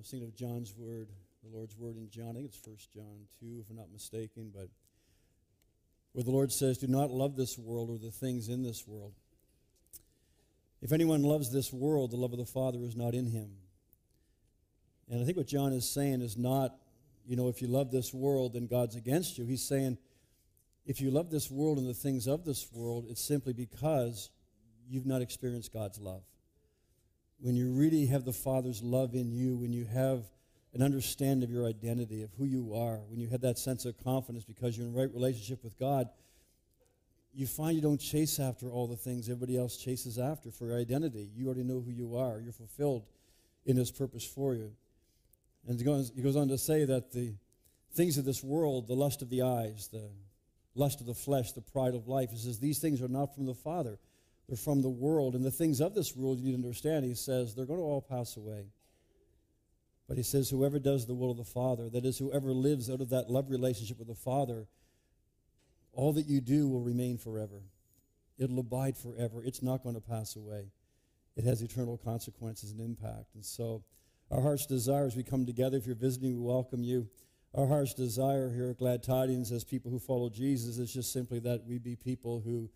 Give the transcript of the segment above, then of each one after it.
I'm thinking of John's word, the Lord's word in John. I think it's 1 John 2, if I'm not mistaken, but where the Lord says, Do not love this world or the things in this world. If anyone loves this world, the love of the Father is not in him. And I think what John is saying is not, you know, if you love this world, then God's against you. He's saying, if you love this world and the things of this world, it's simply because you've not experienced God's love. When you really have the Father's love in you, when you have an understanding of your identity, of who you are, when you have that sense of confidence because you're in right relationship with God, you find you don't chase after all the things everybody else chases after for identity. You already know who you are. You're fulfilled in His purpose for you. And he goes, he goes on to say that the things of this world, the lust of the eyes, the lust of the flesh, the pride of life, he says these things are not from the Father. They're from the world. And the things of this world, you need to understand, he says, they're going to all pass away. But he says, whoever does the will of the Father, that is, whoever lives out of that love relationship with the Father, all that you do will remain forever. It'll abide forever. It's not going to pass away. It has eternal consequences and impact. And so, our heart's desire as we come together, if you're visiting, we welcome you. Our heart's desire here at Glad Tidings as people who follow Jesus is just simply that we be people who,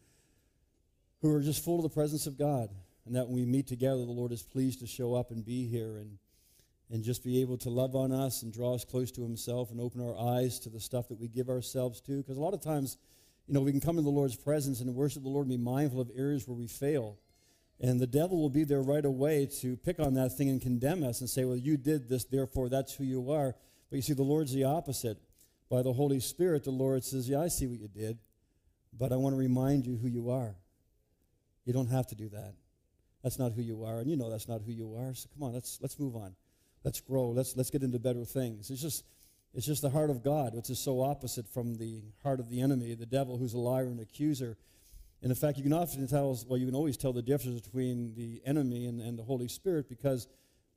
who are just full of the presence of God. And that when we meet together, the Lord is pleased to show up and be here and and just be able to love on us and draw us close to himself and open our eyes to the stuff that we give ourselves to. Because a lot of times you know we can come in the lord's presence and worship the lord and be mindful of areas where we fail. And the devil will be there right away to pick on that thing and condemn us and say well you did this therefore that's who you are. But you see the lord's the opposite. By the holy spirit the lord says yeah i see what you did but i want to remind you who you are you don't have to do that that's not who you are and you know that's not who you are so come on let's let's move on let's grow. Let's, let's get into better things. It's just, it's just the heart of God, which is so opposite from the heart of the enemy, the devil, who's a liar and accuser. And in fact, you can often tell, well, you can always tell the difference between the enemy and, and the Holy Spirit because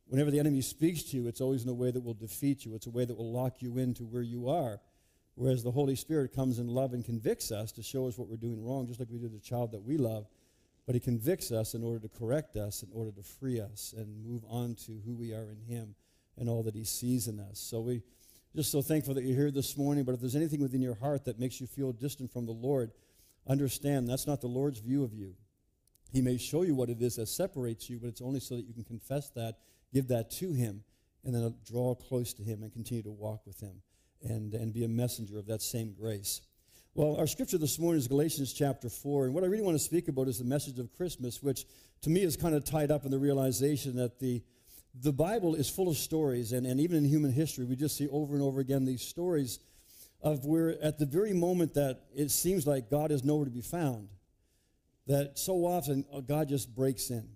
whenever the enemy speaks to you, it's always in a way that will defeat you. It's a way that will lock you into where you are. Whereas the Holy Spirit comes in love and convicts us to show us what we're doing wrong, just like we do the child that we love. But he convicts us in order to correct us, in order to free us, and move on to who we are in him and all that he sees in us. So we just so thankful that you're here this morning. But if there's anything within your heart that makes you feel distant from the Lord, understand that's not the Lord's view of you. He may show you what it is that separates you, but it's only so that you can confess that, give that to him, and then draw close to him and continue to walk with him and, and be a messenger of that same grace. Well, our scripture this morning is Galatians chapter 4. And what I really want to speak about is the message of Christmas, which to me is kind of tied up in the realization that the, the Bible is full of stories. And, and even in human history, we just see over and over again these stories of where at the very moment that it seems like God is nowhere to be found, that so often uh, God just breaks in.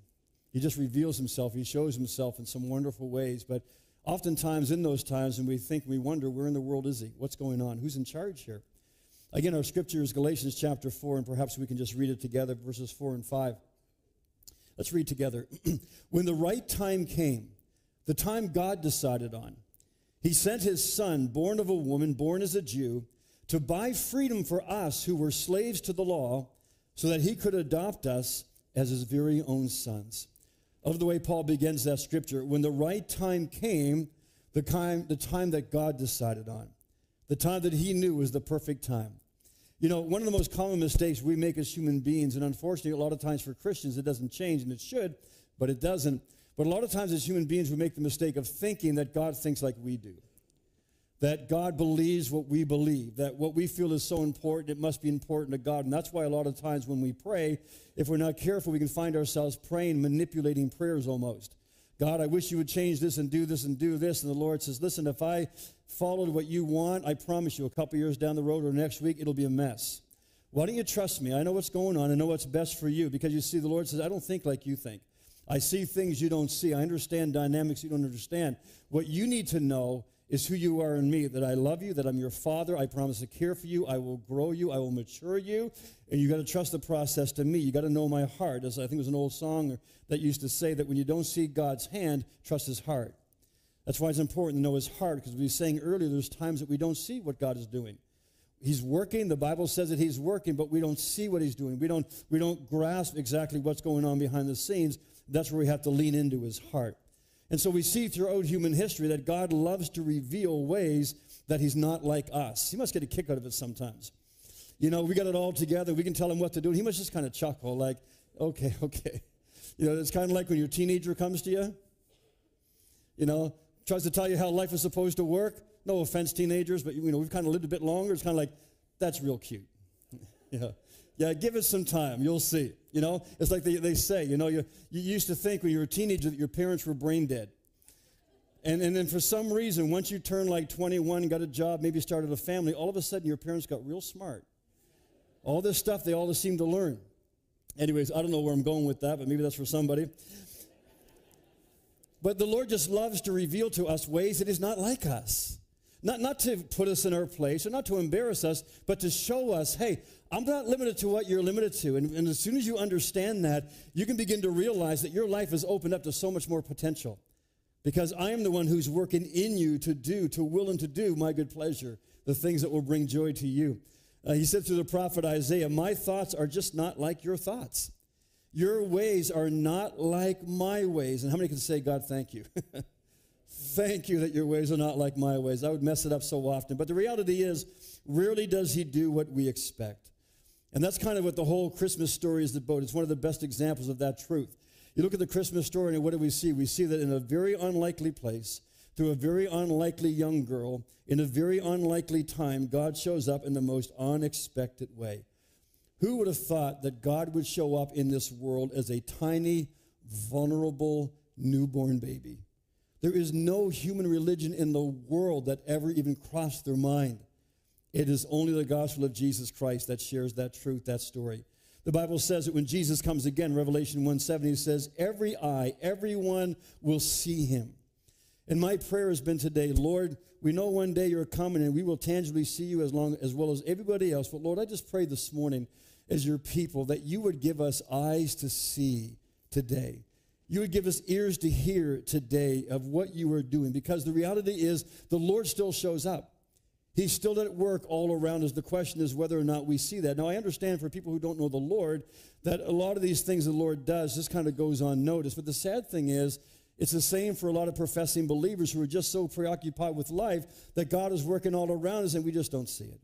He just reveals himself. He shows himself in some wonderful ways. But oftentimes in those times and we think, we wonder, where in the world is he? What's going on? Who's in charge here? Again, our scripture is Galatians chapter 4, and perhaps we can just read it together, verses 4 and 5. Let's read together. when the right time came, the time God decided on, he sent his son, born of a woman, born as a Jew, to buy freedom for us who were slaves to the law, so that he could adopt us as his very own sons. Of the way Paul begins that scripture, when the right time came, the time, the time that God decided on, the time that he knew was the perfect time. You know, one of the most common mistakes we make as human beings, and unfortunately, a lot of times for Christians, it doesn't change, and it should, but it doesn't. But a lot of times as human beings, we make the mistake of thinking that God thinks like we do. That God believes what we believe, that what we feel is so important, it must be important to God. And that's why a lot of times when we pray, if we're not careful, we can find ourselves praying, manipulating prayers almost. God, I wish you would change this and do this and do this. And the Lord says, Listen, if I followed what you want, I promise you a couple years down the road or next week, it'll be a mess. Why don't you trust me? I know what's going on. I know what's best for you. Because you see, the Lord says, I don't think like you think. I see things you don't see. I understand dynamics you don't understand. What you need to know is who you are in me, that I love you, that I'm your father. I promise to care for you. I will grow you. I will mature you. And you got to trust the process to me. You got to know my heart. As I think it was an old song that used to say that when you don't see God's hand, trust his heart. That's why it's important to know his heart, because we were saying earlier, there's times that we don't see what God is doing. He's working. The Bible says that he's working, but we don't see what he's doing. We don't, we don't grasp exactly what's going on behind the scenes. That's where we have to lean into his heart. And so we see throughout human history that God loves to reveal ways that he's not like us. He must get a kick out of it sometimes. You know, we got it all together. We can tell him what to do. And he must just kind of chuckle, like, okay, okay. You know, it's kind of like when your teenager comes to you, you know, tries to tell you how life is supposed to work. No offense, teenagers, but, you know, we've kind of lived a bit longer. It's kind of like, that's real cute. Yeah. Yeah, give it some time. You'll see. You know, it's like they, they say, you know, you, you used to think when you were a teenager that your parents were brain dead. And, and then for some reason, once you turned like 21, got a job, maybe started a family, all of a sudden your parents got real smart. All this stuff they all just seem to learn. Anyways, I don't know where I'm going with that, but maybe that's for somebody. But the Lord just loves to reveal to us ways that He's not like us. Not, not to put us in our place or not to embarrass us, but to show us, hey, I'm not limited to what you're limited to. And, and as soon as you understand that, you can begin to realize that your life is opened up to so much more potential. Because I am the one who's working in you to do, to will and to do my good pleasure, the things that will bring joy to you. Uh, he said through the prophet Isaiah, My thoughts are just not like your thoughts. Your ways are not like my ways. And how many can say, God, thank you? thank you that your ways are not like my ways. I would mess it up so often. But the reality is, rarely does he do what we expect. And that's kind of what the whole Christmas story is about. It's one of the best examples of that truth. You look at the Christmas story, and what do we see? We see that in a very unlikely place, through a very unlikely young girl, in a very unlikely time, God shows up in the most unexpected way. Who would have thought that God would show up in this world as a tiny, vulnerable, newborn baby? There is no human religion in the world that ever even crossed their mind. It is only the gospel of Jesus Christ that shares that truth, that story. The Bible says that when Jesus comes again, Revelation 1 7, says, Every eye, everyone will see him. And my prayer has been today, Lord, we know one day you're coming and we will tangibly see you as long as well as everybody else. But Lord, I just pray this morning as your people that you would give us eyes to see today. You would give us ears to hear today of what you are doing because the reality is the Lord still shows up. He's still at work all around us. The question is whether or not we see that. Now, I understand for people who don't know the Lord that a lot of these things the Lord does just kind of goes unnoticed. But the sad thing is, it's the same for a lot of professing believers who are just so preoccupied with life that God is working all around us and we just don't see it.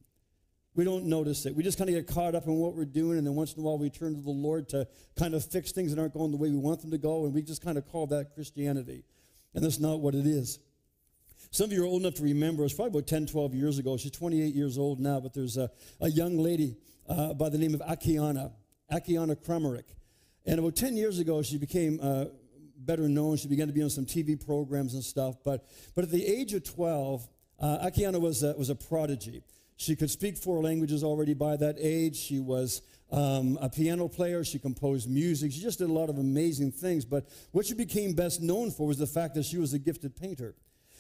We don't notice it. We just kind of get caught up in what we're doing, and then once in a while we turn to the Lord to kind of fix things that aren't going the way we want them to go, and we just kind of call that Christianity. And that's not what it is. Some of you are old enough to remember, it's probably about 10, 12 years ago. She's 28 years old now, but there's a, a young lady uh, by the name of Akiane, Akiane Kramarik. And about 10 years ago, she became uh, better known. She began to be on some TV programs and stuff. But, but at the age of 12, uh, Akiane was a, was a prodigy. She could speak four languages already by that age. She was um, a piano player. She composed music. She just did a lot of amazing things. But what she became best known for was the fact that she was a gifted painter.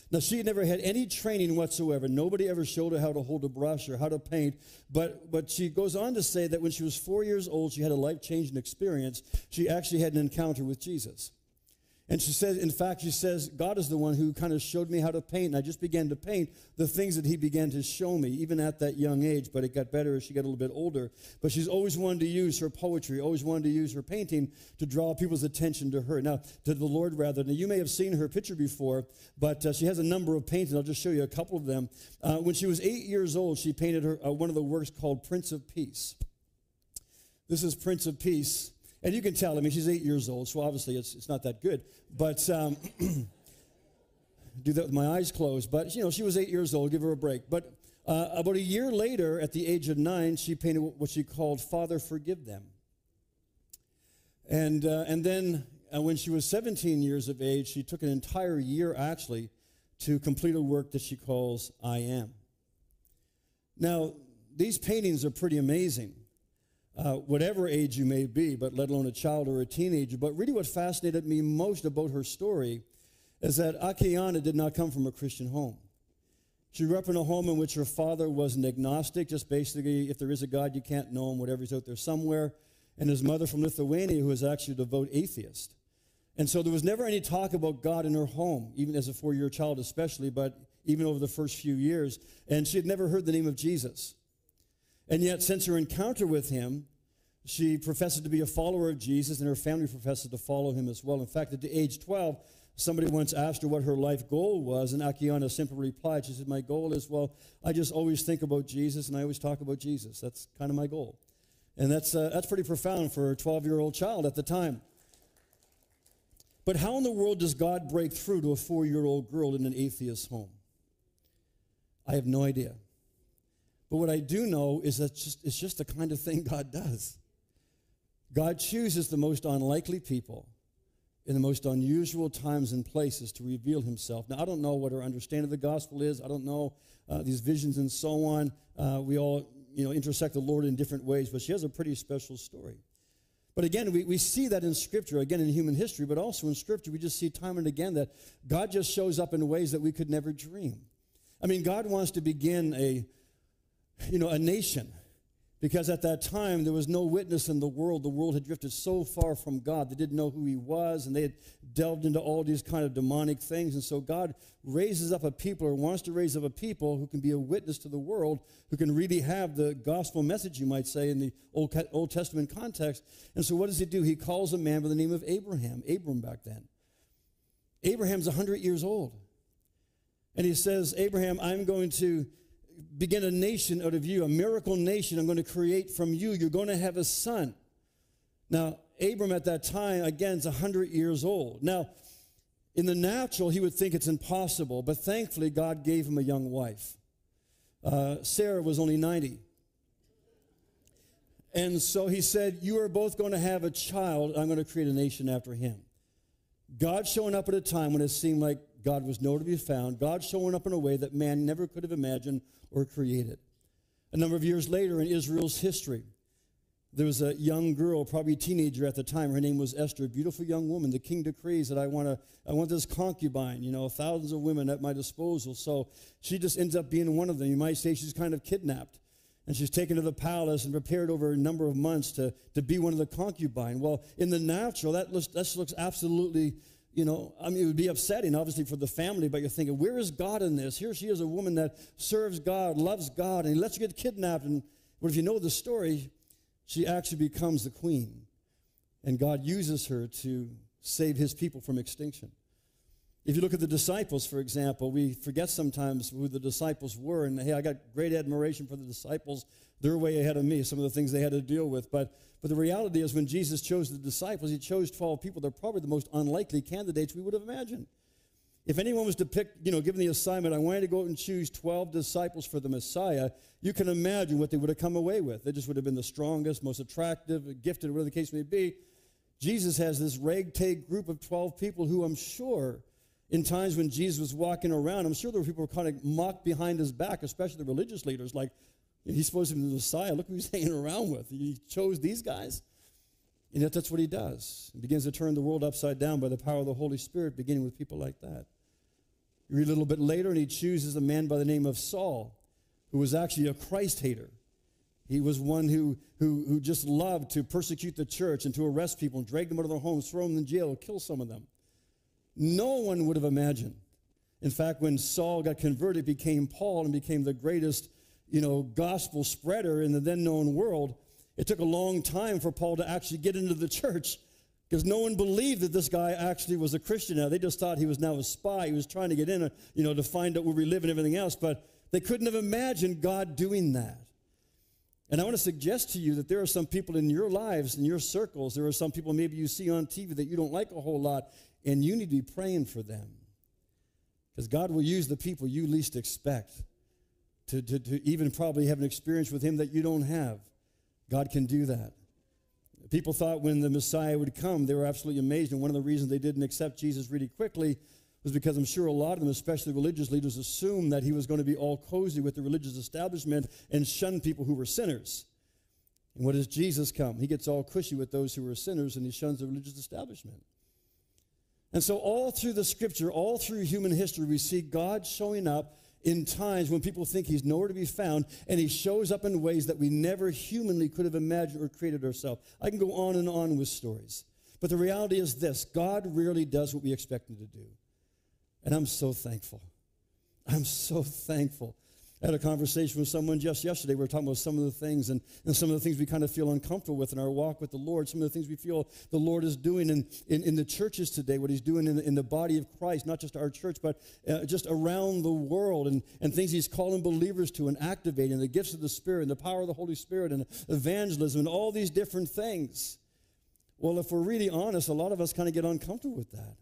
Now, she had never had any training whatsoever. Nobody ever showed her how to hold a brush or how to paint. But, but she goes on to say that when she was four years old, she had a life changing experience. She actually had an encounter with Jesus. And she says, in fact, she says, God is the one who kind of showed me how to paint. And I just began to paint the things that he began to show me, even at that young age. But it got better as she got a little bit older. But she's always wanted to use her poetry, always wanted to use her painting to draw people's attention to her. Now, to the Lord, rather. Now, you may have seen her picture before, but uh, she has a number of paintings. I'll just show you a couple of them. Uh, when she was eight years old, she painted her, uh, one of the works called Prince of Peace. This is Prince of Peace. And you can tell, I mean, she's eight years old, so obviously it's, it's not that good. But um, do that with my eyes closed. But, you know, she was eight years old, give her a break. But uh, about a year later, at the age of nine, she painted what she called Father, Forgive Them. And, uh, and then uh, when she was 17 years of age, she took an entire year actually to complete a work that she calls I Am. Now, these paintings are pretty amazing uh, whatever age you may be, but let alone a child or a teenager. But really, what fascinated me most about her story is that Akiane did not come from a Christian home. She grew up in a home in which her father was an agnostic, just basically, if there is a God, you can't know him, whatever, he's out there somewhere. And his mother from Lithuania, who was actually a devout atheist. And so there was never any talk about God in her home, even as a four year child, especially, but even over the first few years. And she had never heard the name of Jesus. And yet, since her encounter with him, she professes to be a follower of Jesus, and her family professes to follow him as well. In fact, at the age 12, Somebody once asked her what her life goal was, and Akiane simply replied, She said, My goal is, well, I just always think about Jesus and I always talk about Jesus. That's kind of my goal. And that's, uh, that's pretty profound for a 12 year old child at the time. But how in the world does God break through to a four year old girl in an atheist home? I have no idea. But what I do know is that just, it's just the kind of thing God does. God chooses the most unlikely people in the most unusual times and places to reveal himself. Now, I don't know what her understanding of the gospel is. I don't know uh, these visions and so on. Uh, we all, you know, intersect the Lord in different ways, but she has a pretty special story. But again, we, we see that in Scripture, again in human history, but also in Scripture, we just see time and again that God just shows up in ways that we could never dream. I mean, God wants to begin a, you know, a nation because at that time, there was no witness in the world. The world had drifted so far from God. They didn't know who He was, and they had delved into all these kind of demonic things. And so God raises up a people, or wants to raise up a people who can be a witness to the world, who can really have the gospel message, you might say, in the Old, Old Testament context. And so what does He do? He calls a man by the name of Abraham, Abram back then. Abraham's 100 years old. And he says, Abraham, I'm going to begin a nation out of you, a miracle nation I'm going to create from you. You're going to have a son. Now, Abram at that time, again, is 100 years old. Now, in the natural, he would think it's impossible, but thankfully, God gave him a young wife. Uh, Sarah was only 90. And so he said, You are both going to have a child. I'm going to create a nation after him. God showing up at a time when it seemed like God was nowhere to be found. God showing up in a way that man never could have imagined or created. A number of years later in Israel's history, there was a young girl, probably a teenager at the time. Her name was Esther, a beautiful young woman. The king decrees that I want to, I want this concubine, you know, thousands of women at my disposal. So she just ends up being one of them. You might say she's kind of kidnapped. And she's taken to the palace and prepared over a number of months to, to be one of the concubine. Well, in the natural, that looks, that looks absolutely you know, I mean, it would be upsetting, obviously, for the family, but you're thinking, where is God in this? Here she is, a woman that serves God, loves God, and he lets you get kidnapped. And but if you know the story, she actually becomes the queen. And God uses her to save his people from extinction. If you look at the disciples, for example, we forget sometimes who the disciples were. And hey, I got great admiration for the disciples. They're way ahead of me, some of the things they had to deal with. But but the reality is, when Jesus chose the disciples, he chose 12 people. They're probably the most unlikely candidates we would have imagined. If anyone was to pick, you know, given the assignment, I wanted to go out and choose 12 disciples for the Messiah, you can imagine what they would have come away with. They just would have been the strongest, most attractive, gifted, whatever the case may be. Jesus has this ragtag group of 12 people who I'm sure, in times when Jesus was walking around, I'm sure there were people who kind of mocked behind his back, especially the religious leaders, like, He's supposed to be the Messiah. Look who he's hanging around with. He chose these guys. And yet that's what he does. He begins to turn the world upside down by the power of the Holy Spirit, beginning with people like that. You read a little bit later, and he chooses a man by the name of Saul, who was actually a Christ hater. He was one who, who, who just loved to persecute the church and to arrest people and drag them out of their homes, throw them in jail, kill some of them. No one would have imagined. In fact, when Saul got converted, became Paul and became the greatest you know, gospel spreader in the then known world, it took a long time for Paul to actually get into the church because no one believed that this guy actually was a Christian now. They just thought he was now a spy. He was trying to get in, uh, you know, to find out where we live and everything else, but they couldn't have imagined God doing that. And I want to suggest to you that there are some people in your lives, in your circles, there are some people maybe you see on TV that you don't like a whole lot, and you need to be praying for them. Because God will use the people you least expect to, to, to even probably have an experience with Him that you don't have. God can do that. People thought when the Messiah would come, they were absolutely amazed. And one of the reasons they didn't accept Jesus really quickly was because I'm sure a lot of them, especially religious leaders, assumed that he was going to be all cozy with the religious establishment and shun people who were sinners. And what does Jesus come? He gets all cushy with those who are sinners and he shuns the religious establishment. And so, all through the scripture, all through human history, we see God showing up in times when people think he's nowhere to be found, and he shows up in ways that we never humanly could have imagined or created ourselves. I can go on and on with stories. But the reality is this God rarely does what we expect him to do. And I'm so thankful. I'm so thankful. Had a conversation with someone just yesterday. We were talking about some of the things and, and some of the things we kind of feel uncomfortable with in our walk with the Lord, some of the things we feel the Lord is doing in, in, in the churches today, what He's doing in, in the body of Christ, not just our church, but uh, just around the world, and, and things He's calling believers to and activating the gifts of the Spirit and the power of the Holy Spirit and evangelism and all these different things. Well, if we're really honest, a lot of us kind of get uncomfortable with that.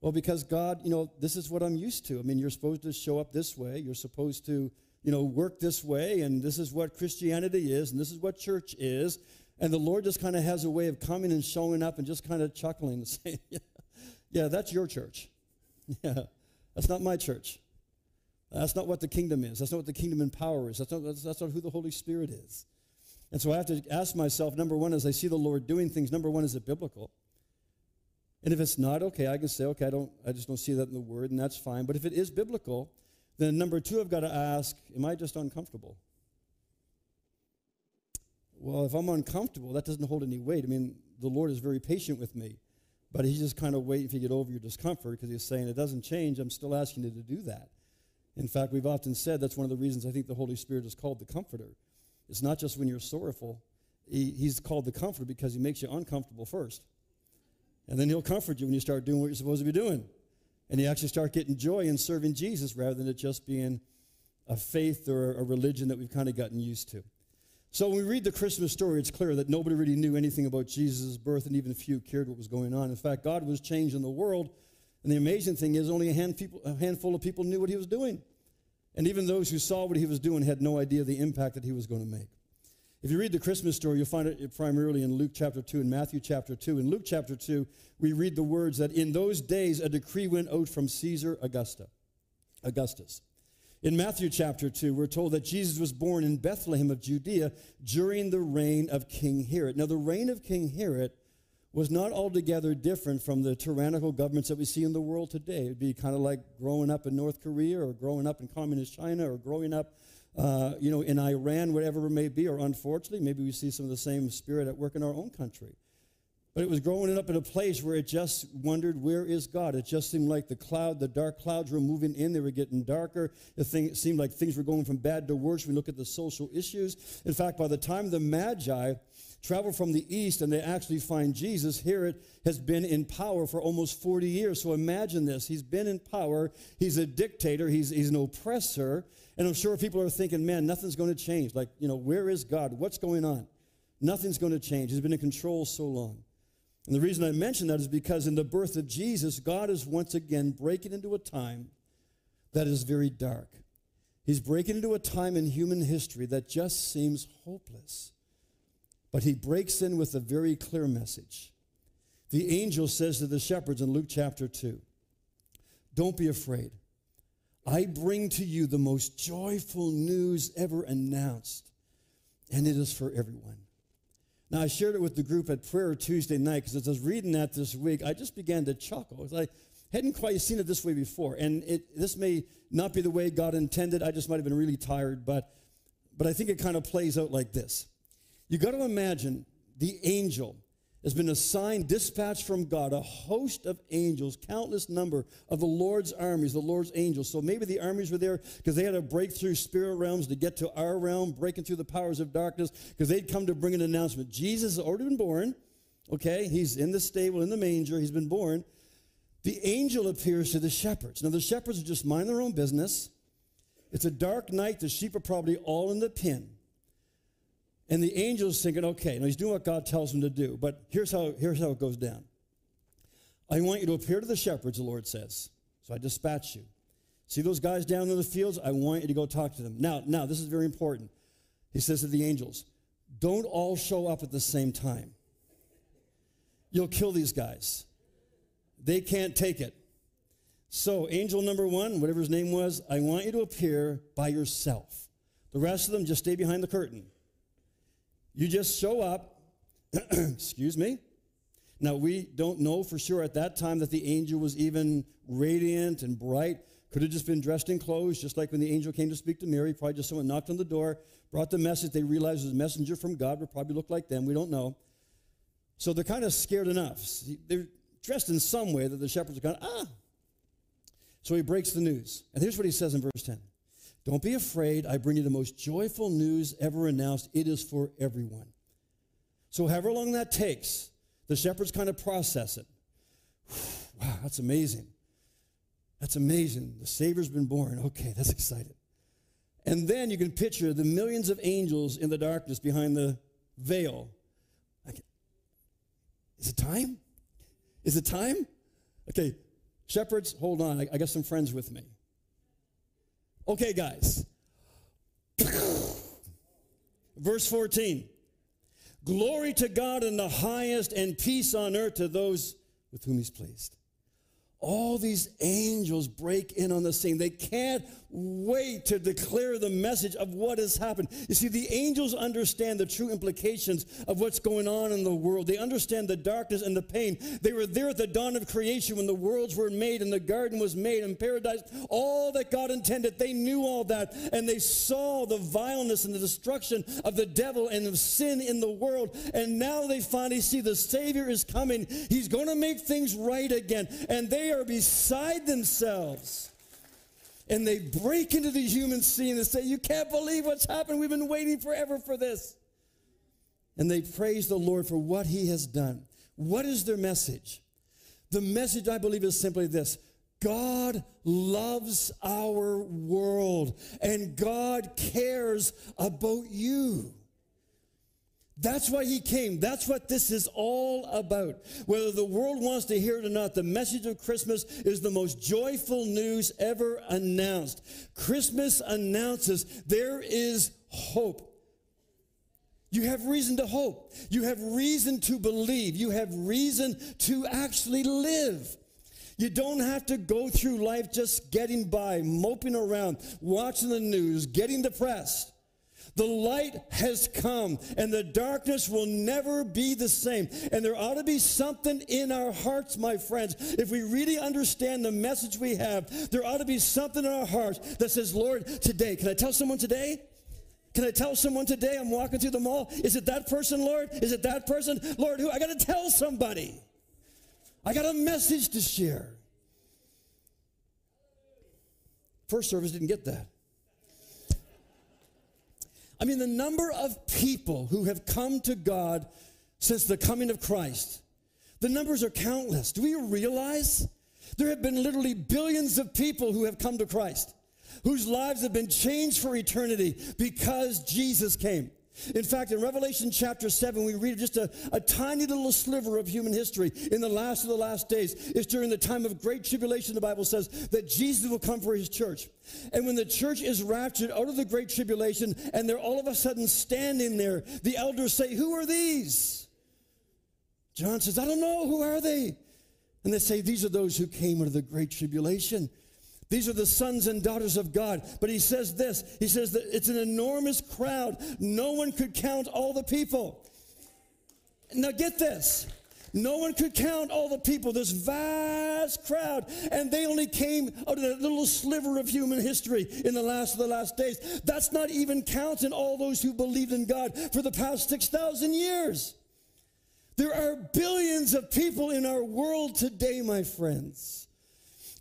Well, because God, you know, this is what I'm used to. I mean, you're supposed to show up this way. You're supposed to, you know, work this way. And this is what Christianity is. And this is what church is. And the Lord just kind of has a way of coming and showing up and just kind of chuckling and saying, yeah, yeah, that's your church. Yeah, that's not my church. That's not what the kingdom is. That's not what the kingdom in power is. That's not, that's, that's not who the Holy Spirit is. And so I have to ask myself, number one, as I see the Lord doing things, number one, is it biblical? And if it's not, okay, I can say, okay, I don't I just don't see that in the word, and that's fine. But if it is biblical, then number two, I've got to ask, am I just uncomfortable? Well, if I'm uncomfortable, that doesn't hold any weight. I mean, the Lord is very patient with me, but He's just kind of waiting for you to get over your discomfort because He's saying it doesn't change. I'm still asking you to do that. In fact, we've often said that's one of the reasons I think the Holy Spirit is called the Comforter. It's not just when you're sorrowful, he, He's called the Comforter because He makes you uncomfortable first. And then he'll comfort you when you start doing what you're supposed to be doing. And you actually start getting joy in serving Jesus rather than it just being a faith or a religion that we've kind of gotten used to. So when we read the Christmas story, it's clear that nobody really knew anything about Jesus' birth, and even few cared what was going on. In fact, God was changing the world, and the amazing thing is only a, hand people, a handful of people knew what he was doing. And even those who saw what he was doing had no idea the impact that he was going to make. If you read the Christmas story, you'll find it primarily in Luke chapter 2 and Matthew chapter 2. In Luke chapter 2, we read the words that in those days a decree went out from Caesar Augusta, Augustus. In Matthew chapter 2, we're told that Jesus was born in Bethlehem of Judea during the reign of King Herod. Now, the reign of King Herod was not altogether different from the tyrannical governments that we see in the world today. It'd be kind of like growing up in North Korea or growing up in communist China or growing up uh, you know, in Iran, whatever it may be, or unfortunately, maybe we see some of the same spirit at work in our own country. But it was growing up in a place where it just wondered, where is God? It just seemed like the cloud, the dark clouds were moving in. They were getting darker. The thing, it seemed like things were going from bad to worse. We look at the social issues. In fact, by the time the Magi travel from the east and they actually find Jesus, Herod has been in power for almost 40 years. So imagine this. He's been in power. He's a dictator. He's, he's an oppressor. And I'm sure people are thinking, man, nothing's going to change. Like, you know, where is God? What's going on? Nothing's going to change. He's been in control so long. And the reason I mention that is because in the birth of Jesus, God is once again breaking into a time that is very dark. He's breaking into a time in human history that just seems hopeless. But he breaks in with a very clear message. The angel says to the shepherds in Luke chapter 2 Don't be afraid. I bring to you the most joyful news ever announced, and it is for everyone. Now, I shared it with the group at prayer Tuesday night because as I was reading that this week, I just began to chuckle. I hadn't quite seen it this way before. And it, this may not be the way God intended. I just might have been really tired, but, but I think it kind of plays out like this. You got to imagine the angel has been assigned, dispatched from God, a host of angels, countless number of the Lord's armies, the Lord's angels. So maybe the armies were there because they had to break through spirit realms to get to our realm, breaking through the powers of darkness, because they'd come to bring an announcement. Jesus has already been born. Okay, he's in the stable, in the manger, he's been born. The angel appears to the shepherds. Now, the shepherds are just mind their own business. It's a dark night. The sheep are probably all in the pen. And the angel's thinking, okay, now he's doing what God tells him to do, but here's how, here's how it goes down. I want you to appear to the shepherds, the Lord says. So I dispatch you. See those guys down in the fields? I want you to go talk to them. Now, now, this is very important. He says to the angels, don't all show up at the same time. You'll kill these guys. They can't take it. So, angel number one, whatever his name was, I want you to appear by yourself. The rest of them just stay behind the curtain. You just show up, excuse me. Now, we don't know for sure at that time that the angel was even radiant and bright. Could have just been dressed in clothes, just like when the angel came to speak to Mary. Probably just someone knocked on the door, brought the message. They realized it was a messenger from God, would probably look like them. We don't know. So they're kind of scared enough. They're dressed in some way that the shepherds are kind of, ah. So he breaks the news. And here's what he says in verse 10 Don't be afraid. I bring you the most joyful news ever announced. It is for everyone. So, however long that takes, the shepherds kind of process it. Wow, that's amazing. That's amazing. The Savior's been born. Okay, that's exciting. And then you can picture the millions of angels in the darkness behind the veil. Is it time? Is it time? Okay, shepherds, hold on. I, I got some friends with me. Okay, guys. Verse 14 Glory to God in the highest, and peace on earth to those with whom he's pleased all these angels break in on the scene. They can't wait to declare the message of what has happened. You see, the angels understand the true implications of what's going on in the world. They understand the darkness and the pain. They were there at the dawn of creation when the worlds were made and the garden was made and paradise, all that God intended. They knew all that and they saw the vileness and the destruction of the devil and of sin in the world. And now they finally see the Savior is coming. He's going to make things right again. And they are beside themselves. And they break into the human scene and say, You can't believe what's happened. We've been waiting forever for this. And they praise the Lord for what he has done. What is their message? The message, I believe, is simply this God loves our world, and God cares about you. That's why he came. That's what this is all about. Whether the world wants to hear it or not, the message of Christmas is the most joyful news ever announced. Christmas announces there is hope. You have reason to hope. You have reason to believe. You have reason to actually live. You don't have to go through life just getting by, moping around, watching the news, getting depressed. The light has come, and the darkness will never be the same. And there ought to be something in our hearts, my friends. If we really understand the message we have, there ought to be something in our hearts that says, Lord, today, can I tell someone today? Can I tell someone today I'm walking through the mall? Is it that person, Lord? Is it that person? Lord, who? I got to tell somebody. I got a message to share. First service didn't get that. I mean, the number of people who have come to God since the coming of Christ, the numbers are countless. Do we realize there have been literally billions of people who have come to Christ, whose lives have been changed for eternity because Jesus came? In fact, in Revelation chapter 7, we read just a, a tiny little sliver of human history in the last of the last days. It's during the time of great tribulation, the Bible says, that Jesus will come for his church. And when the church is raptured out of the great tribulation and they're all of a sudden standing there, the elders say, Who are these? John says, I don't know. Who are they? And they say, These are those who came out of the great tribulation. These are the sons and daughters of God. But he says this He says that it's an enormous crowd. No one could count all the people. Now, get this. No one could count all the people, this vast crowd, and they only came out of that little sliver of human history in the last of the last days. That's not even counting all those who believed in God for the past 6,000 years. There are billions of people in our world today, my friends.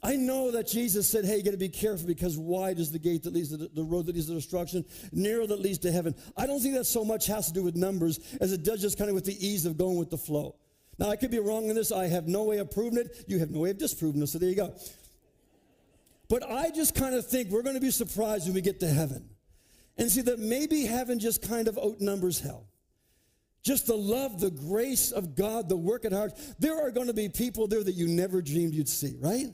I know that Jesus said, hey, you got to be careful because wide is the gate that leads to the, road that leads to destruction, narrow that leads to heaven. I don't think that so much has to do with numbers as it does just kind of with the ease of going with the flow. Now, I could be wrong in this. I have no way of proving it. You have no way of disproving it. So there you go. But I just kind of think we're going to be surprised when we get to heaven and see that maybe heaven just kind of outnumbers hell. Just the love, the grace of God, the work at heart. There are going to be people there that you never dreamed you'd see, right?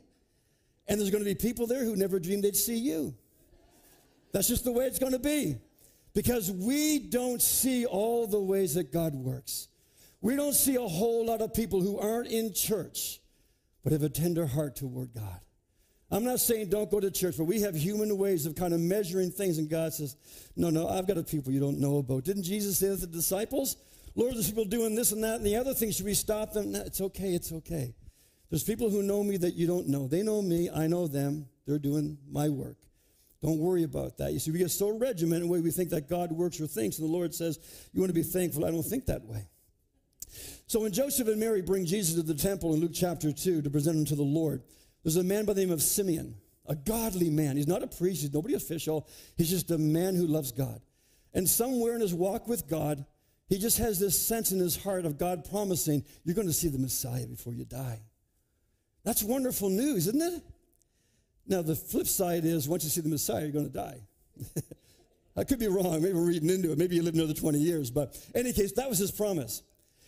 And there's going to be people there who never dreamed they'd see you. That's just the way it's going to be. Because we don't see all the ways that God works. We don't see a whole lot of people who aren't in church, but have a tender heart toward God. I'm not saying don't go to church, but we have human ways of kind of measuring things, and God says, No, no, I've got a people you don't know about. Didn't Jesus say to the disciples, Lord, there's people doing this and that and the other thing. Should we stop them? No, it's okay, it's okay. There's people who know me that you don't know. They know me, I know them. They're doing my work. Don't worry about that. You see, we get so regimented in the way we think that God works or thinks, and the Lord says, You want to be thankful. I don't think that way. So when Joseph and Mary bring Jesus to the temple in Luke chapter 2 to present him to the Lord, there's a man by the name of Simeon. a godly man. He's not a priest, he's nobody official. He's just a man who loves God. And somewhere in his walk with God, he just has this sense in his heart of God promising, You're going to see the Messiah before you die. That's wonderful news, isn't it? Now, the flip side is once you see the Messiah, you're going to die. I could be wrong. Maybe we're reading into it. Maybe you live another 20 years. But in any case, that was his promise.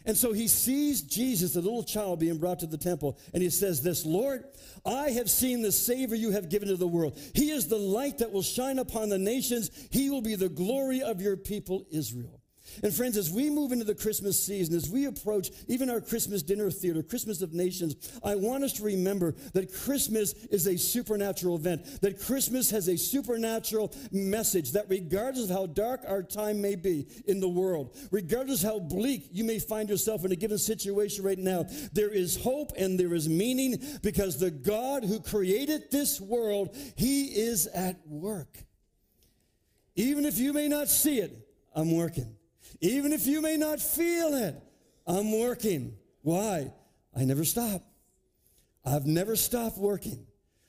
And so he sees Jesus, the little child, being brought to the temple, and he says, This, Lord, I have seen the Savior you have given to the world. He is the light that will shine upon the nations. He will be the glory of your people, Israel. And friends, as we move into the Christmas season, as we approach even our Christmas dinner theater, Christmas of Nations, I want us to remember that Christmas is a supernatural event, that Christmas has a supernatural message, that regardless of how dark our time may be in the world, regardless how bleak you may find yourself in a given situation right now, there is hope and there is meaning because the God who created this world, He is at work. Even if you may not see it, I'm working. Even if you may not feel it, I'm working. Why? I never stop. I've never stopped working.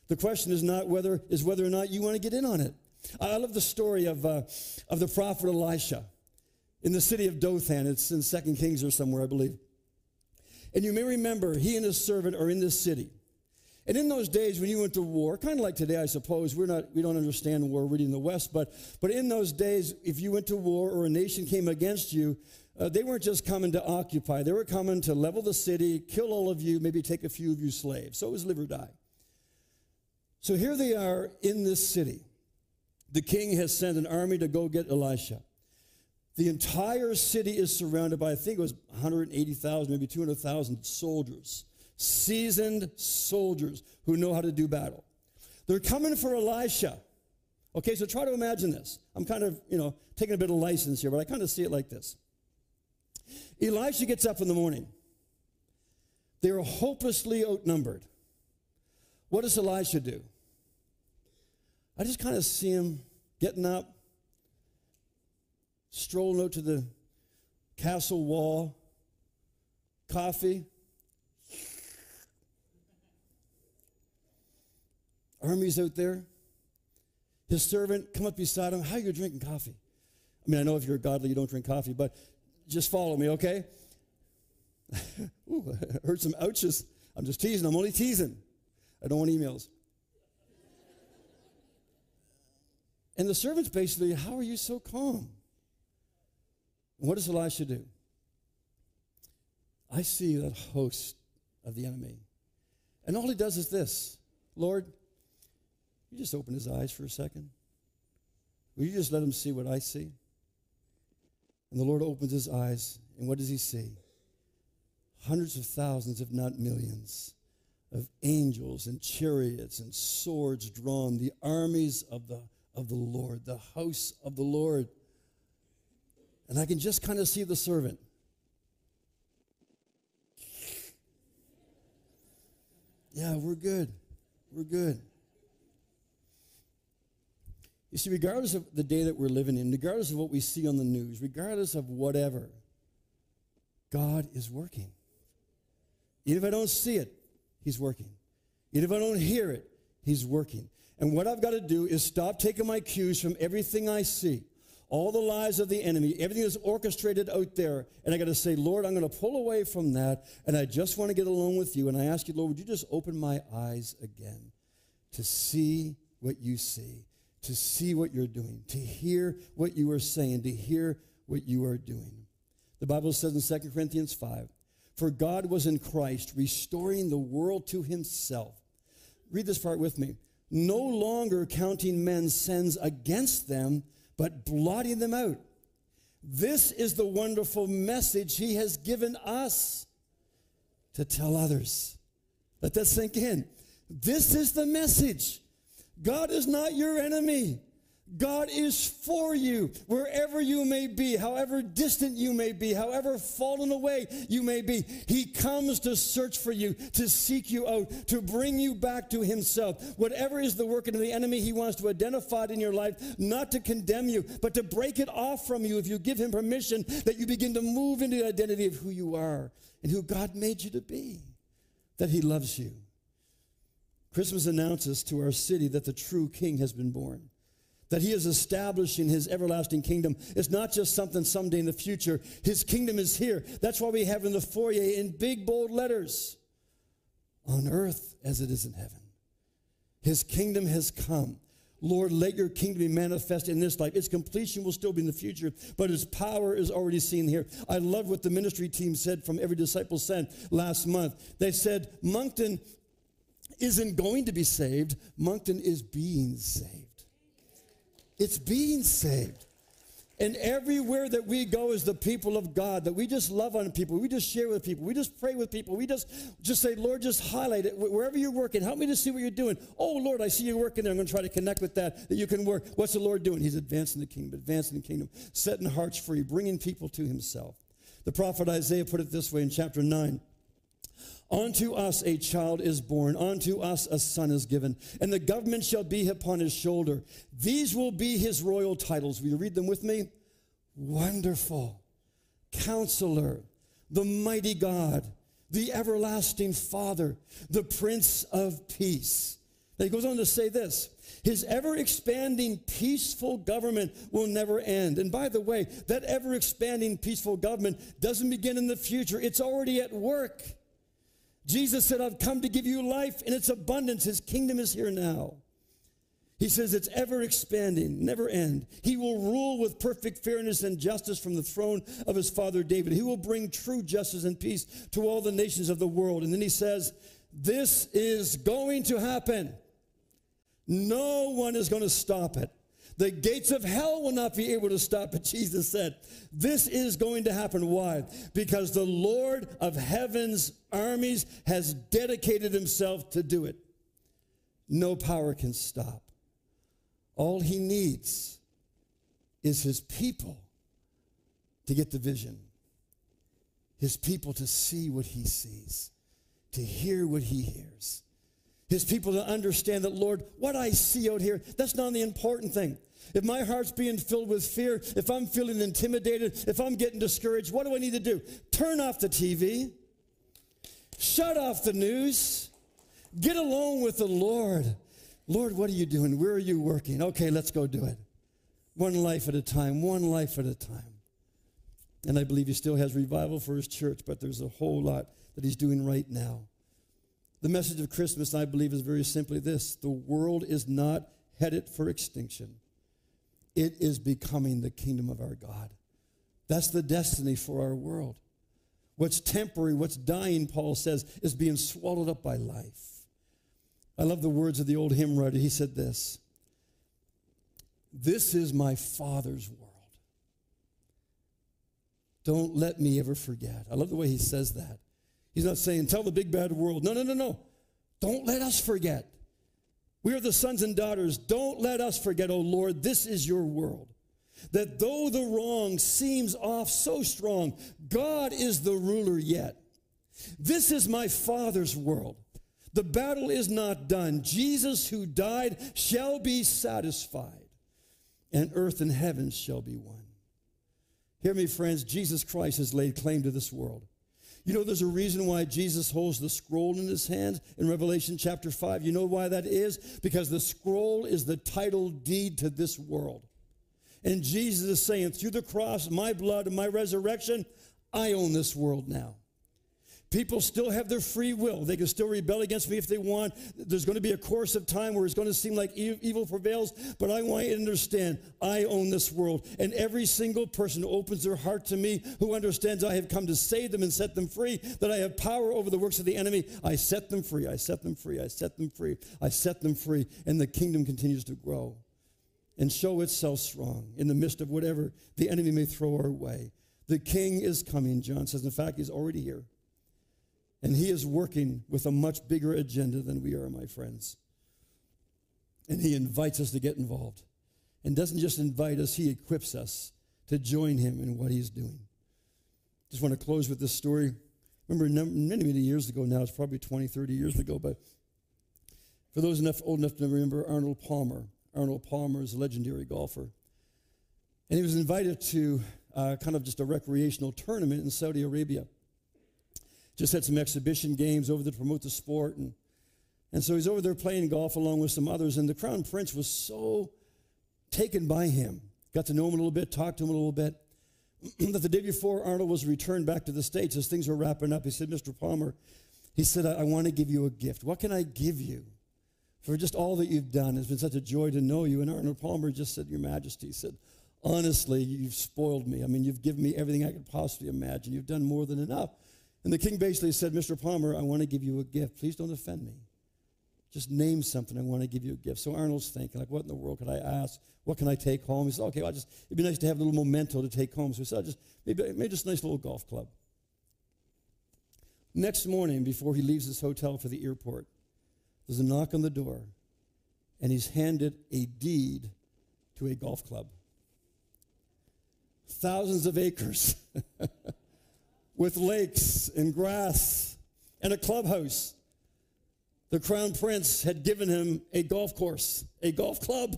The question is not whether is whether or not you want to get in on it. I love the story of, uh, of the prophet Elisha in the city of Dothan. It's in Second Kings or somewhere, I believe. And you may remember he and his servant are in this city. And in those days when you went to war, kind of like today, I suppose, we're not, we don't understand war really in the West, but, but in those days, if you went to war or a nation came against you, uh, they weren't just coming to occupy. They were coming to level the city, kill all of you, maybe take a few of you slaves. So it was live or die. So here they are in this city. The king has sent an army to go get Elisha. The entire city is surrounded by, I think it was 180,000, maybe 200,000 soldiers seasoned soldiers who know how to do battle. They're coming for Elisha. Okay, so try to imagine this. I'm kind of, you know, taking a bit of license here, but I kind of see it like this. Elisha gets up in the morning. They're hopelessly outnumbered. What does Elisha do? I just kind of see him getting up, strolling out to the castle wall, coffee, armies out there. His servant come up beside him. How are you drinking coffee? I mean, I know if you're godly, you don't drink coffee, but just follow me, okay? Ooh, I heard some ouches. I'm just teasing. I'm only teasing. I don't want emails. And the servant's basically, How are you so calm? What does Elisha do? I see that host of the enemy. And all he does is this Lord, you just open his eyes for a second? Will you just let him see what I see? And the Lord opens his eyes, and what does he see? Hundreds of thousands, if not millions, of angels and chariots and swords drawn, the armies of the, of the Lord, the house of the Lord. And I can just kind of see the servant. Yeah, we're good. We're good. You see, regardless of the day that we're living in, regardless of what we see on the news, regardless of whatever, God is working. Even if I don't see it, He's working. Even if I don't hear it, He's working. And what I've got to do is stop taking my cues from everything I see, all the lies of the enemy, everything that's orchestrated out there. And I got to say, Lord, I'm going to pull away from that. And I just want to get along with you. And I ask you, Lord, would you just open my eyes again to see what you see? To see what you're doing, to hear what you are saying, to hear what you are doing. The Bible says in 2 Corinthians 5 For God was in Christ, restoring the world to himself. Read this part with me. No longer counting men's sins against them, but blotting them out. This is the wonderful message he has given us to tell others. Let that sink in. This is the message. God is not your enemy. God is for you wherever you may be, however distant you may be, however fallen away you may be. He comes to search for you, to seek you out, to bring you back to Himself. Whatever is the working of the enemy, He wants to identify it in your life, not to condemn you, but to break it off from you if you give Him permission that you begin to move into the identity of who you are and who God made you to be, that He loves you. Christmas announces to our city that the true king has been born, that he is establishing his everlasting kingdom. It's not just something someday in the future. His kingdom is here. That's why we have in the foyer in big, bold letters on earth as it is in heaven. His kingdom has come. Lord, let your kingdom be manifest in this life. Its completion will still be in the future, but its power is already seen here. I love what the ministry team said from Every Disciple Sent last month. They said, Moncton isn't going to be saved, Moncton is being saved. It's being saved. And everywhere that we go as the people of God, that we just love on people, we just share with people, we just pray with people, we just just say, Lord, just highlight it wherever you're working. Help me to see what you're doing. Oh Lord, I see you working there. I'm going to try to connect with that. That you can work. What's the Lord doing? He's advancing the kingdom, advancing the kingdom, setting hearts free, bringing people to Himself. The prophet Isaiah put it this way in chapter nine. Unto us a child is born, unto us a son is given, and the government shall be upon his shoulder. These will be his royal titles. Will you read them with me? Wonderful, Counselor, the mighty God, the everlasting Father, the Prince of Peace. Now he goes on to say this His ever expanding peaceful government will never end. And by the way, that ever expanding peaceful government doesn't begin in the future, it's already at work. Jesus said, I've come to give you life in its abundance. His kingdom is here now. He says it's ever expanding, never end. He will rule with perfect fairness and justice from the throne of his father David. He will bring true justice and peace to all the nations of the world. And then he says, This is going to happen. No one is going to stop it. The gates of hell will not be able to stop it, Jesus said. This is going to happen. Why? Because the Lord of heaven's armies has dedicated himself to do it. No power can stop. All he needs is his people to get the vision, his people to see what he sees, to hear what he hears, his people to understand that, Lord, what I see out here, that's not the important thing. If my heart's being filled with fear, if I'm feeling intimidated, if I'm getting discouraged, what do I need to do? Turn off the TV, shut off the news, get alone with the Lord. Lord, what are you doing? Where are you working? Okay, let's go do it. One life at a time, one life at a time. And I believe he still has revival for his church, but there's a whole lot that he's doing right now. The message of Christmas, I believe, is very simply this the world is not headed for extinction it is becoming the kingdom of our God. That's the destiny for our world. What's temporary, what's dying, Paul says, is being swallowed up by life. I love the words of the old hymn writer. He said this This is my Father's world. Don't let me ever forget. I love the way he says that. He's not saying, Tell the big bad world. No, no, no, no. Don't let us forget. We are the sons and daughters. Don't let us forget, oh Lord, this is your world. That though the wrong seems off so strong, God is the ruler yet. This is my Father's world. The battle is not done. Jesus, who died, shall be satisfied, and earth and heaven shall be one. Hear me, friends. Jesus Christ has laid claim to this world. You know, there's a reason why Jesus holds the scroll in his hand in Revelation chapter 5. You know why that is? Because the scroll is the title deed to this world. And Jesus is saying, through the cross, my blood, and my resurrection, I own this world now. People still have their free will. They can still rebel against me if they want. There's going to be a course of time where it's going to seem like evil prevails, but I want you to understand I own this world. And every single person who opens their heart to me, who understands I have come to save them and set them free, that I have power over the works of the enemy, I set them free. I set them free. I set them free. I set them free. And the kingdom continues to grow and show itself strong in the midst of whatever the enemy may throw our way. The king is coming, John says. In fact, he's already here. And he is working with a much bigger agenda than we are, my friends. And he invites us to get involved. And doesn't just invite us, he equips us to join him in what he's doing. Just want to close with this story. Remember, many, many years ago now, it's probably 20, 30 years ago, but for those enough, old enough to remember Arnold Palmer, Arnold Palmer is a legendary golfer. And he was invited to uh, kind of just a recreational tournament in Saudi Arabia just had some exhibition games over there to promote the sport. And And so he's over there playing golf along with some others, and the crown prince was so taken by him. Got to know him a little bit, talked to him a little bit. that the day before Arnold was returned back to the States, as things were wrapping up, he said, Mr. Palmer, he said, I, I want to give you a gift. What can I give you for just all that you've done? It's been such a joy to know you. And Arnold Palmer just said, Your Majesty, he said, honestly, you've spoiled me. I mean, you've given me everything I could possibly imagine. You've done more than enough. And the king basically said, Mr. Palmer, I want to give you a gift. Please don't offend me. Just name something. I want to give you a gift. So Arnold's thinking, like, what in the world could I ask? What can I take home? He said, okay, I'll just, it'd be nice to have a little memento to take home. So he said, just, maybe, maybe just a nice little golf club. Next morning, before he leaves his hotel for the airport, there's a knock on the door, and he's handed a deed to a golf club. Thousands of acres with lakes and grass and a clubhouse the crown prince had given him a golf course, a golf club,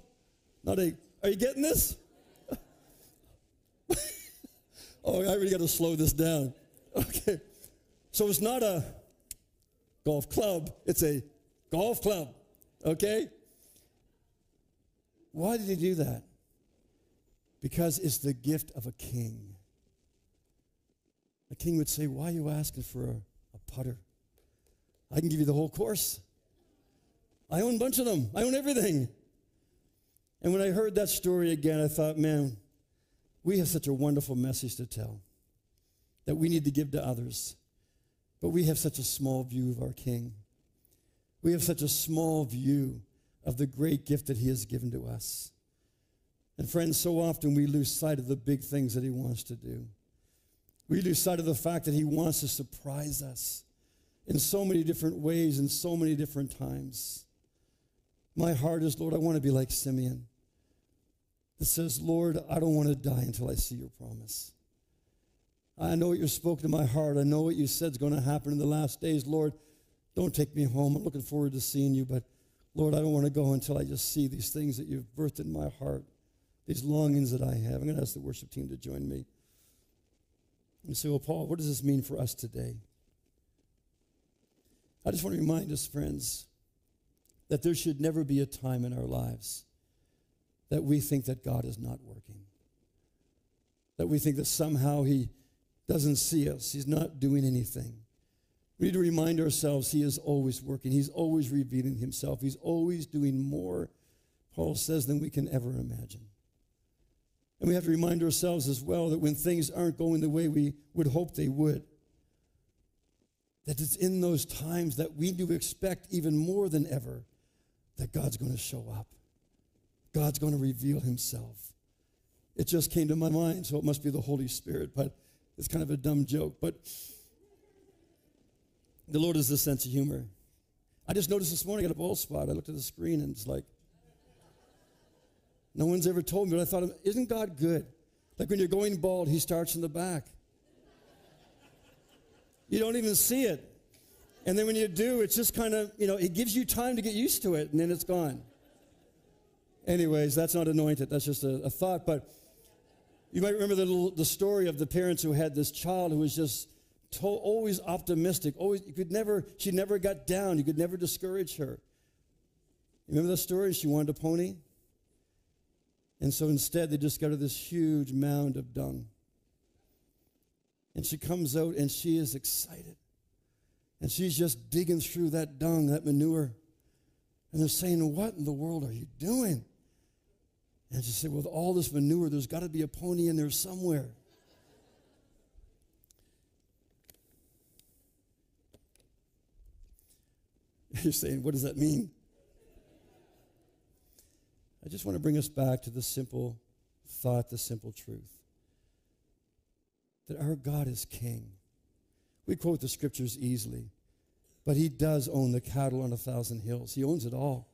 not a. Are you getting this? oh, I really got to slow this down. Okay. So it's not a golf club, it's a golf club. Okay? Why did he do that? Because it's the gift of a king. A king would say, Why are you asking for a, a putter? I can give you the whole course. I own a bunch of them. I own everything. And when I heard that story again, I thought, man, we have such a wonderful message to tell that we need to give to others. But we have such a small view of our King. We have such a small view of the great gift that He has given to us. And friends, so often we lose sight of the big things that He wants to do. We lose sight of the fact that He wants to surprise us in so many different ways, in so many different times. My heart is, Lord, I want to be like Simeon that says, Lord, I don't want to die until I see your promise. I know what you've spoken to my heart. I know what you said is going to happen in the last days. Lord, don't take me home. I'm looking forward to seeing you, but Lord, I don't want to go until I just see these things that you've birthed in my heart, these longings that I have. I'm going to ask the worship team to join me. And say, well, Paul, what does this mean for us today? I just want to remind us, friends, that there should never be a time in our lives that we think that God is not working. That we think that somehow He doesn't see us, He's not doing anything. We need to remind ourselves He is always working, He's always revealing Himself, He's always doing more, Paul says, than we can ever imagine. And we have to remind ourselves as well that when things aren't going the way we would hope they would, that it's in those times that we do expect even more than ever that God's going to show up. God's going to reveal himself. It just came to my mind, so it must be the Holy Spirit, but it's kind of a dumb joke. But the Lord has a sense of humor. I just noticed this morning got a bald spot. I looked at the screen and it's like, no one's ever told me, but I thought, isn't God good? Like when you're going bald, he starts in the back. You don't even see it. And then when you do, it's just kind of, you know, it gives you time to get used to it, and then it's gone. Anyways, that's not anointed. That's just a, a thought. But you might remember the, the story of the parents who had this child who was just always optimistic. Always, you could never, she never got down. You could never discourage her. You remember the story? She wanted a pony. And so instead, they her this huge mound of dung. And she comes out and she is excited. And she's just digging through that dung, that manure. And they're saying, What in the world are you doing? And she said, With all this manure, there's got to be a pony in there somewhere. You're saying, What does that mean? I just want to bring us back to the simple thought, the simple truth that our God is king. We quote the scriptures easily, but he does own the cattle on a thousand hills. He owns it all.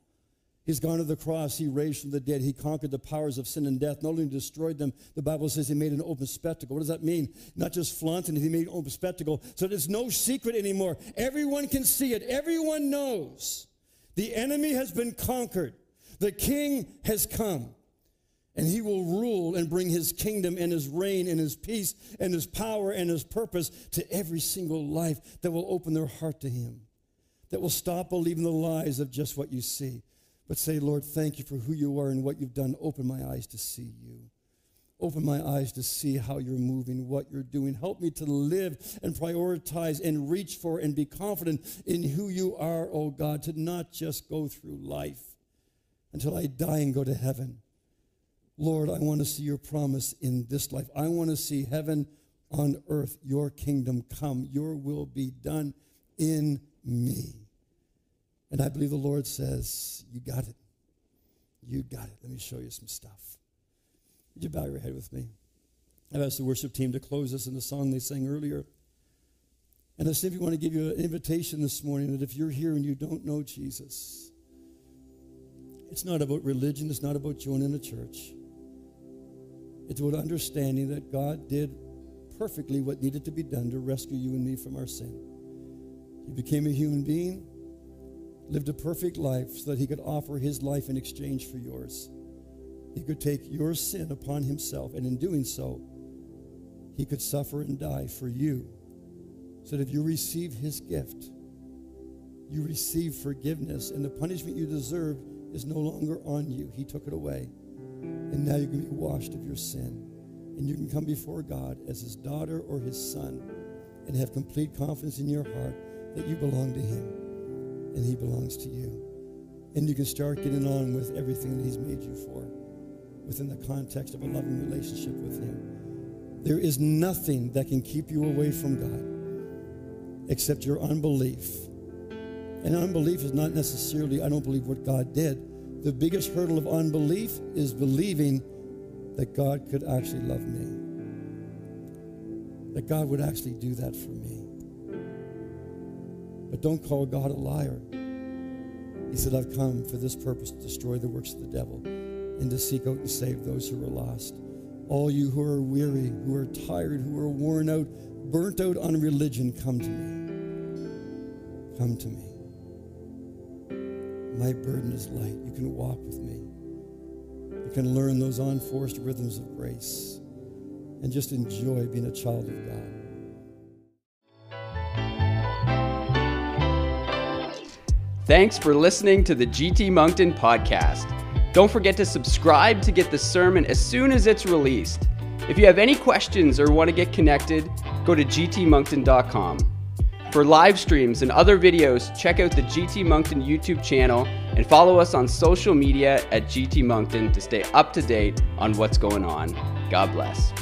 He's gone to the cross. He raised from the dead. He conquered the powers of sin and death. Not only destroyed them, the Bible says he made an open spectacle. What does that mean? Not just flaunting he made an open spectacle. So there's no secret anymore. Everyone can see it. Everyone knows. The enemy has been conquered. The king has come and he will rule and bring his kingdom and his reign and his peace and his power and his purpose to every single life that will open their heart to him. that will stop believing the lies of just what you see, but say, Lord, thank you for who you are and what you've done. Open my eyes to see you. Open my eyes to see how you're moving, what you're doing. Help me to live and prioritize and reach for and be confident in who you are, oh God, to not just go through life until I die and go to heaven. Lord, I want to see your promise in this life. I want to see heaven on earth, your kingdom come, your will be done in me. And I believe the Lord says, You got it. You got it. Let me show you some stuff. Would you bow your head with me? I've asked the worship team to close us in the song they sang earlier. And I simply want to give you an invitation this morning that if you're here and you don't know Jesus, it's not about religion, it's not about joining a church. It's about understanding that God did perfectly what needed to be done to rescue you and me from our sin. He became a human being, lived a perfect life so that he could offer his life in exchange for yours. He could take your sin upon himself, and in doing so, he could suffer and die for you. So that if you receive his gift, you receive forgiveness, and the punishment you deserved is no longer on you. He took it away. And now you can be washed of your sin. And you can come before God as his daughter or his son and have complete confidence in your heart that you belong to him and he belongs to you. And you can start getting on with everything that he's made you for within the context of a loving relationship with Him. There is nothing that can keep you away from God except your unbelief. And unbelief is not necessarily, I don't believe what God did. The biggest hurdle of unbelief is believing that God could actually love me, that God would actually do that for me. But don't call God a liar. He said, I've come for this purpose to destroy the works of the devil and to seek out and save those who are lost. All you who are weary, who are tired, who are worn out, burnt out on religion, come to me. Come to me. My burden is light. You can walk with me. You can learn those unforced rhythms of grace and just enjoy being a child of God. Thanks for listening to the GT Moncton podcast. Don't forget to subscribe to get the sermon as soon as it's released. If you have any questions or want to get connected, go to gtmoncton.com. For live streams and other videos, check out the GT Moncton YouTube channel and follow us on social media at GT Moncton to stay up to date on what's going on. God bless.